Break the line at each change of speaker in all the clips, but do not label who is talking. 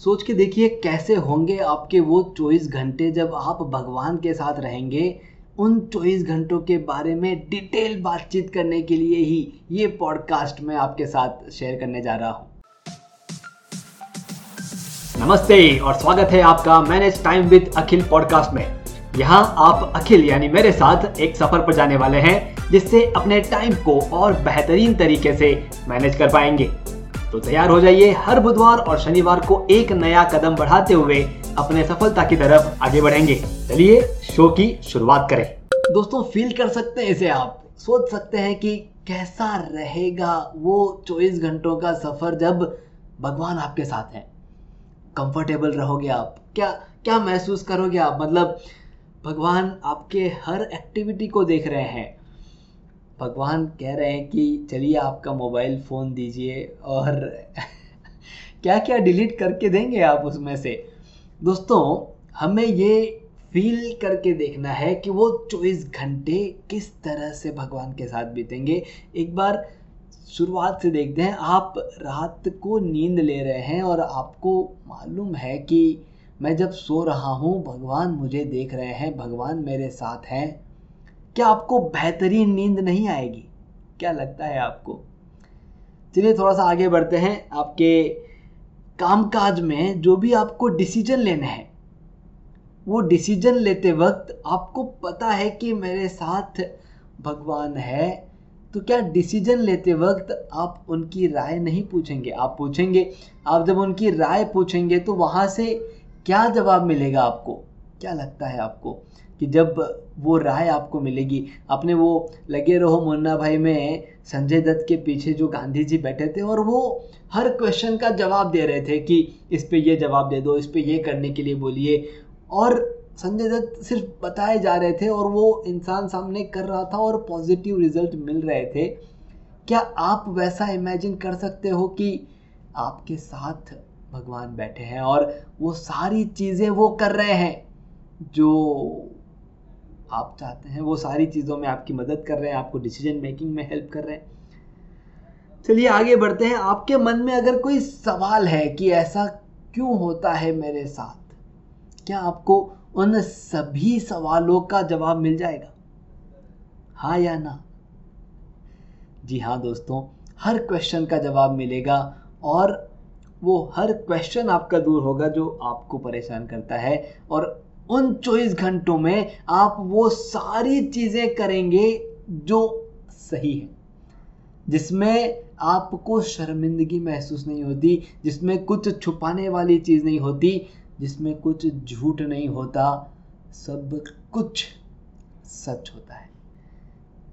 सोच के देखिए कैसे होंगे आपके वो चौबीस घंटे जब आप भगवान के साथ रहेंगे, उन चौबीस घंटों के बारे में डिटेल बातचीत करने के लिए ही ये पॉडकास्ट मैं आपके साथ शेयर करने जा रहा हूँ। नमस्ते और स्वागत है आपका manage time with Akhil podcast में। यहाँ आप अखिल यानी मेरे साथ एक सफ़र पर जाने वाले हैं, जिससे अपने टाइम को और बेहतरीन तरीके से मैनेज कर पाएँगे। तो तैयार हो जाइए हर बुधवार और शनिवार को एक नया कदम बढ़ाते हुए अपने सफलता की तरफ़ आगे बढ़ेंगे। चलिए शो की शुरुआत करें। दोस्तों फील कर सकते हैं इसे आप। सोच सकते हैं कि कैसा रहेगा वो चौबीस घंटों का सफ़र जब भगवान आपके साथ हैं। कंफर्टेबल रहोगे आप। क्या क्या महसूस करोगे आप? मतलब भगवान आपके हर एक्टिविटी को देख रहे हैं। भगवान कह रहे हैं कि चलिए आपका मोबाइल फ़ोन दीजिए और क्या क्या डिलीट करके देंगे आप उसमें से। दोस्तों, हमें ये फील करके देखना है कि वो चौबीस घंटे किस तरह से भगवान के साथ बीतेंगे। एक बार शुरुआत से देखते हैं, आप रात को नींद ले रहे हैं और आपको मालूम है कि मैं जब सो रहा हूँ, भगवान मुझे देख रहे हैं, भगवान मेरे साथ हैं। क्या आपको बेहतरीन नींद नहीं आएगी? क्या लगता है आपको? चलिए थोड़ा सा आगे बढ़ते हैं। आपके कामकाज में जो भी आपको डिसीज़न लेना है, वो डिसीज़न लेते वक्त आपको पता है कि मेरे साथ भगवान है तो क्या डिसीज़न लेते वक्त आप उनकी राय नहीं पूछेंगे? आप पूछेंगे, आप जब उनकी राय पूछेंगे तो वहाँ से क्या जवाब मिलेगा आपको? क्या लगता है आपको? कि जब वो राय आपको मिलेगी। आपने वो लगे रहो मुन्ना भाई में संजय दत्त के पीछे जो गांधी जी बैठे थे और वो हर क्वेश्चन का जवाब दे रहे थे कि इस पे ये जवाब दे दो, इस पे ये करने के लिए बोलिए। और संजय दत्त सिर्फ़ बताए जा रहे थे और वो इंसान सामने कर रहा था और पॉजिटिव रिज़ल्ट मिल रहे थे। क्या आप वैसा इमेजिन कर सकते हो कि आपके साथ भगवान बैठे हैं और वो सारी चीज़ें वो कर रहे हैं जो आप चाहते हैं, वो सारी चीज़ों में आपकी मदद कर रहे हैं, आपको डिसीज़न मेकिंग में हेल्प कर रहे हैं। चलिए आगे बढ़ते हैं। आपके मन में अगर कोई सवाल है कि ऐसा क्यों होता है मेरे साथ, क्या आपको उन सभी सवालों का जवाब मिल जाएगा? हाँ या ना? जी हाँ दोस्तों, हर क्वेश्चन का जवाब मिलेगा और वो हर क्वेश्चन आपका दूर होगा जो आपको परेशान करता है और उन चौबीस घंटों में आप वो सारी चीज़ें करेंगे जो सही है, जिसमें आपको शर्मिंदगी महसूस नहीं होती, जिसमें कुछ छुपाने वाली चीज़ नहीं होती, जिसमें कुछ झूठ नहीं होता, सब कुछ सच होता है।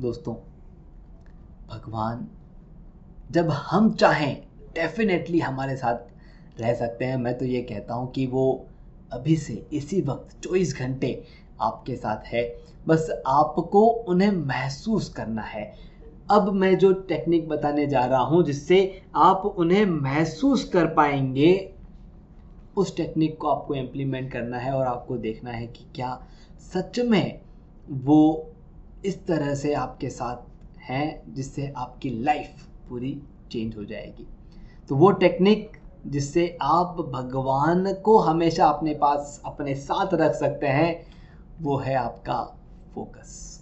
दोस्तों, भगवान जब हम चाहें डेफिनेटली हमारे साथ रह सकते हैं। मैं तो ये कहता हूँ कि वो अभी से इसी वक्त चौबीस घंटे आपके साथ है। बस आपको उन्हें महसूस करना है। अब मैं जो टेक्निक बताने जा रहा हूँ, जिससे आप उन्हें महसूस कर पाएँगे, उस टेक्निक को आपको इम्प्लीमेंट करना है और आपको देखना है कि क्या सच में वो इस तरह से आपके साथ हैं, जिससे आपकी लाइफ पूरी चेंज हो जाएगी। तो वो टेक्निक जिससे आप भगवान को हमेशा अपने पास, अपने साथ रख सकते हैं, वो है आपका फोकस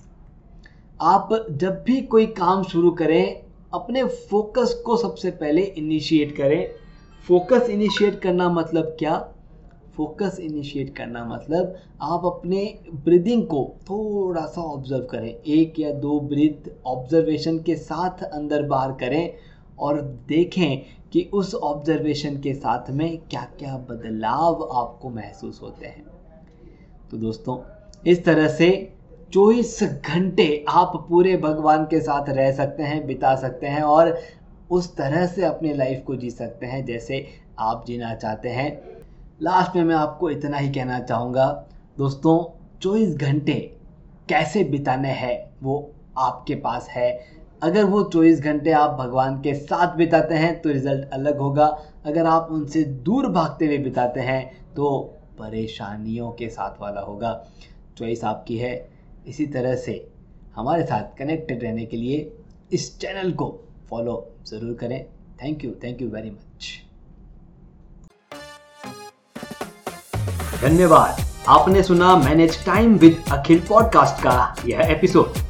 आप जब भी कोई काम शुरू करें, अपने फोकस को सबसे पहले इनिशिएट करें. फोकस इनिशिएट करना मतलब क्या? फोकस इनिशिएट करना मतलब आप अपने ब्रीदिंग को थोड़ा सा ऑब्ज़र्व करें. एक या दो ब्रीथ ऑब्जर्वेशन के साथ अंदर बाहर करें. और देखें कि उस ऑब्जर्वेशन के साथ में क्या क्या बदलाव आपको महसूस होते हैं। तो दोस्तों, इस तरह से चौबीस घंटे आप पूरे भगवान के साथ रह सकते हैं, बिता सकते हैं और उस तरह से अपने लाइफ को जी सकते हैं। जैसे आप जीना चाहते हैं। लास्ट में मैं आपको इतना ही कहना चाहूँगा, दोस्तों, चौबीस घंटे कैसे बिताने हैं वो आपके पास है अगर वो चौबीस घंटे आप भगवान के साथ बिताते हैं तो रिज़ल्ट अलग होगा। अगर आप उनसे दूर भागते हुए बिताते हैं तो परेशानियों के साथ वाला होगा। चॉइस आपकी है। इसी तरह से हमारे साथ कनेक्टेड रहने के लिए इस चैनल को फॉलो ज़रूर करें। Thank you thank you very much धन्यवाद। आपने सुना manage time with Akhil podcast का यह एपिसोड